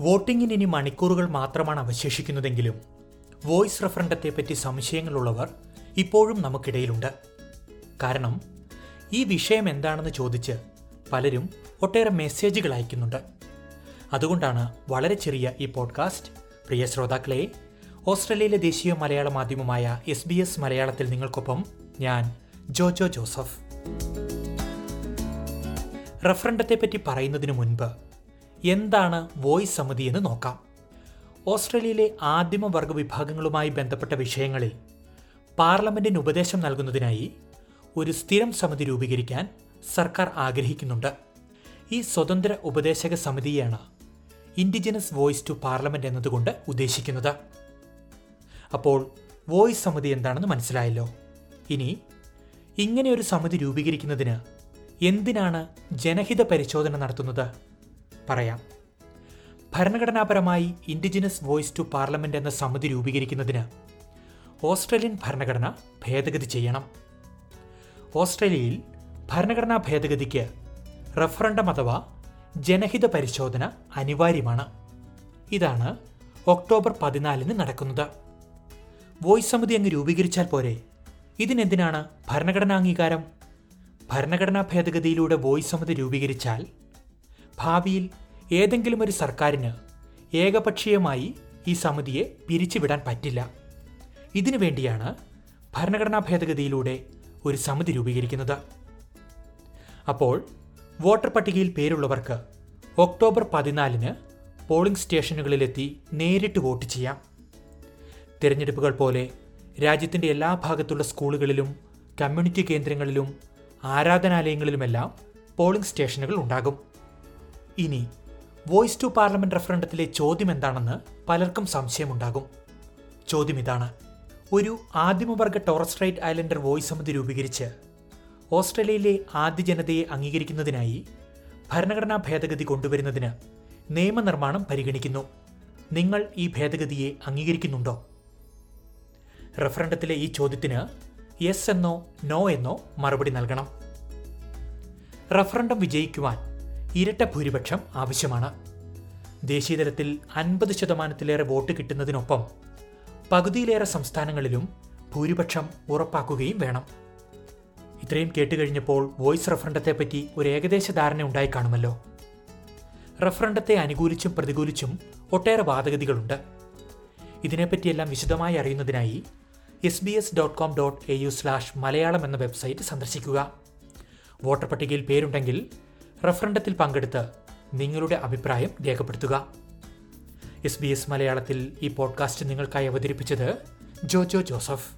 വോട്ടിങ്ങിന് ഇനി മണിക്കൂറുകൾ മാത്രമാണ് അവശേഷിക്കുന്നതെങ്കിലും വോയിസ് റഫറൻഡത്തെപ്പറ്റി സംശയങ്ങളുള്ളവർ ഇപ്പോഴും നമുക്കിടയിലുണ്ട്. കാരണം ഈ വിഷയം എന്താണെന്ന് ചോദിച്ച് പലരും ഒട്ടേറെ മെസ്സേജുകൾ അയക്കുന്നുണ്ട്. അതുകൊണ്ടാണ് വളരെ ചെറിയ ഈ പോഡ്കാസ്റ്റ്. പ്രിയ ശ്രോതാക്കളെ ഓസ്ട്രേലിയയിലെ ദേശീയ മലയാള മാധ്യമമായ എസ് ബി എസ് മലയാളത്തിൽ നിങ്ങൾക്കൊപ്പം ഞാൻ ജോജോ ജോസഫ്. റഫറൻഡത്തെപ്പറ്റി പറയുന്നതിന് മുൻപ് എന്താണ് വോയിസ് സമിതി എന്ന് നോക്കാം. ഓസ്ട്രേലിയയിലെ ആദിമ വർഗ വിഭാഗങ്ങളുമായി ബന്ധപ്പെട്ട വിഷയങ്ങളിൽ പാർലമെന്റിന് ഉപദേശം നൽകുന്നതിനായി ഒരു സ്ഥിരം സമിതി രൂപീകരിക്കാൻ സർക്കാർ ആഗ്രഹിക്കുന്നുണ്ട്. ഈ സ്വതന്ത്ര ഉപദേശക സമിതിയാണ് ഇൻഡിജിനസ് വോയിസ് ടു പാർലമെന്റ് എന്നതുകൊണ്ട് ഉദ്ദേശിക്കുന്നത്. അപ്പോൾ വോയിസ് സമിതി എന്താണെന്ന് മനസ്സിലായല്ലോ. ഇനി ഇങ്ങനെ ഒരു സമിതി രൂപീകരിക്കുന്നതിന് എന്തിനാണ് ജനഹിത പരിശോധന നടത്തുന്നത്? പറയാം. ഭരണഘടനാപരമായി ഇൻഡിജിനസ് വോയിസ് ടു പാർലമെന്റ് എന്ന സമിതി രൂപീകരിക്കുന്നതിന് ഓസ്ട്രേലിയൻ ഭരണഘടന ഭേദഗതി ചെയ്യണം. ഓസ്ട്രേലിയയിൽ ഭരണഘടനാ ഭേദഗതിക്ക് റഫറണ്ടം അഥവാ ജനഹിത പരിശോധന അനിവാര്യമാണ്. ഇതാണ് ഒക്ടോബർ പതിനാലിന് നടക്കുന്നത്. വോയിസ് സമിതി അങ്ങ് രൂപീകരിച്ചാൽ പോരെ? ഇതിനെന്തിനാണ് ഭരണഘടനാ അംഗീകാരം? ഭരണഘടനാ ഭേദഗതിയിലൂടെ വോയിസ് സമിതി രൂപീകരിച്ചാൽ ഭാവിയിൽ ഏതെങ്കിലും ഒരു സർക്കാരിന് ഏകപക്ഷീയമായി ഈ സമിതിയെ പിരിച്ചുവിടാൻ പറ്റില്ല. ഇതിനു വേണ്ടിയാണ് ഭരണഘടനാ ഭേദഗതിയിലൂടെ ഒരു സമിതി രൂപീകരിക്കുന്നത്. അപ്പോൾ വോട്ടർ പട്ടികയിൽ പേരുള്ളവർക്ക് ഒക്ടോബർ പതിനാലിന് പോളിംഗ് സ്റ്റേഷനുകളിലെത്തി നേരിട്ട് വോട്ട് ചെയ്യാം. തിരഞ്ഞെടുപ്പുകൾ പോലെ രാജ്യത്തിന്റെ എല്ലാ ഭാഗത്തുള്ള സ്കൂളുകളിലും കമ്മ്യൂണിറ്റി കേന്ദ്രങ്ങളിലും ആരാധനാലയങ്ങളിലുമെല്ലാം പോളിംഗ് സ്റ്റേഷനുകൾ ഉണ്ടാകും. ഇനി വോയിസ് ടു പാർലമെന്റ് റഫറണ്ടത്തിലെ ചോദ്യം എന്താണെന്ന് പലർക്കും സംശയമുണ്ടാകും. ചോദ്യം ഇതാണ് ഒരു ആദിമവർഗ ടോറസ് സ്ട്രൈറ്റ് ഐലൻഡർ വോയിസ് സമിതി രൂപീകരിച്ച് ഓസ്ട്രേലിയയിലെ ആദ്യ ജനതയെ അംഗീകരിക്കുന്നതിനായി ഭരണഘടനാ ഭേദഗതി കൊണ്ടുവരുന്നതിന് നിയമനിർമ്മാണം പരിഗണിക്കുന്നു. നിങ്ങൾ ഈ ഭേദഗതിയെ അംഗീകരിക്കുന്നുണ്ടോ? റഫറണ്ടത്തിലെ ഈ ചോദ്യത്തിന് യെസ് എന്നോ നോ എന്നോ മറുപടി നൽകണം. റഫറണ്ടം വിജയിക്കുവാൻ ഇരട്ട ഭൂരിപക്ഷം ആവശ്യമാണ്. ദേശീയതലത്തിൽ അൻപത് ശതമാനത്തിലേറെ വോട്ട് കിട്ടുന്നതിനൊപ്പം പകുതിയിലേറെ സംസ്ഥാനങ്ങളിലും ഭൂരിപക്ഷം ഉറപ്പാക്കുകയും വേണം. ഇത്രയും കേട്ടുകഴിഞ്ഞപ്പോൾ വോയിസ് റഫറണ്ടത്തെപ്പറ്റി ഒരു ഏകദേശ ധാരണ ഉണ്ടായി കാണുമല്ലോ. റഫറണ്ടത്തെ അനുകൂലിച്ചും പ്രതികൂലിച്ചും ഒട്ടേറെ വാദഗതികളുണ്ട്. ഇതിനെപ്പറ്റിയെല്ലാം വിശദമായി അറിയുന്നതിനായി S B S dot com dot A U slash Malayalam എന്ന വെബ്സൈറ്റ് സന്ദർശിക്കുക. വോട്ടർ പട്ടികയിൽ പേരുണ്ടെങ്കിൽ റഫറണ്ടത്തിൽ പങ്കെടുത്ത് നിങ്ങളുടെ അഭിപ്രായം രേഖപ്പെടുത്തുക. എസ് ബി എസ് മലയാളത്തിൽ ഈ പോഡ്കാസ്റ്റ് നിങ്ങൾക്കായി അവതരിപ്പിച്ചത് ജോജോ ജോസഫ്.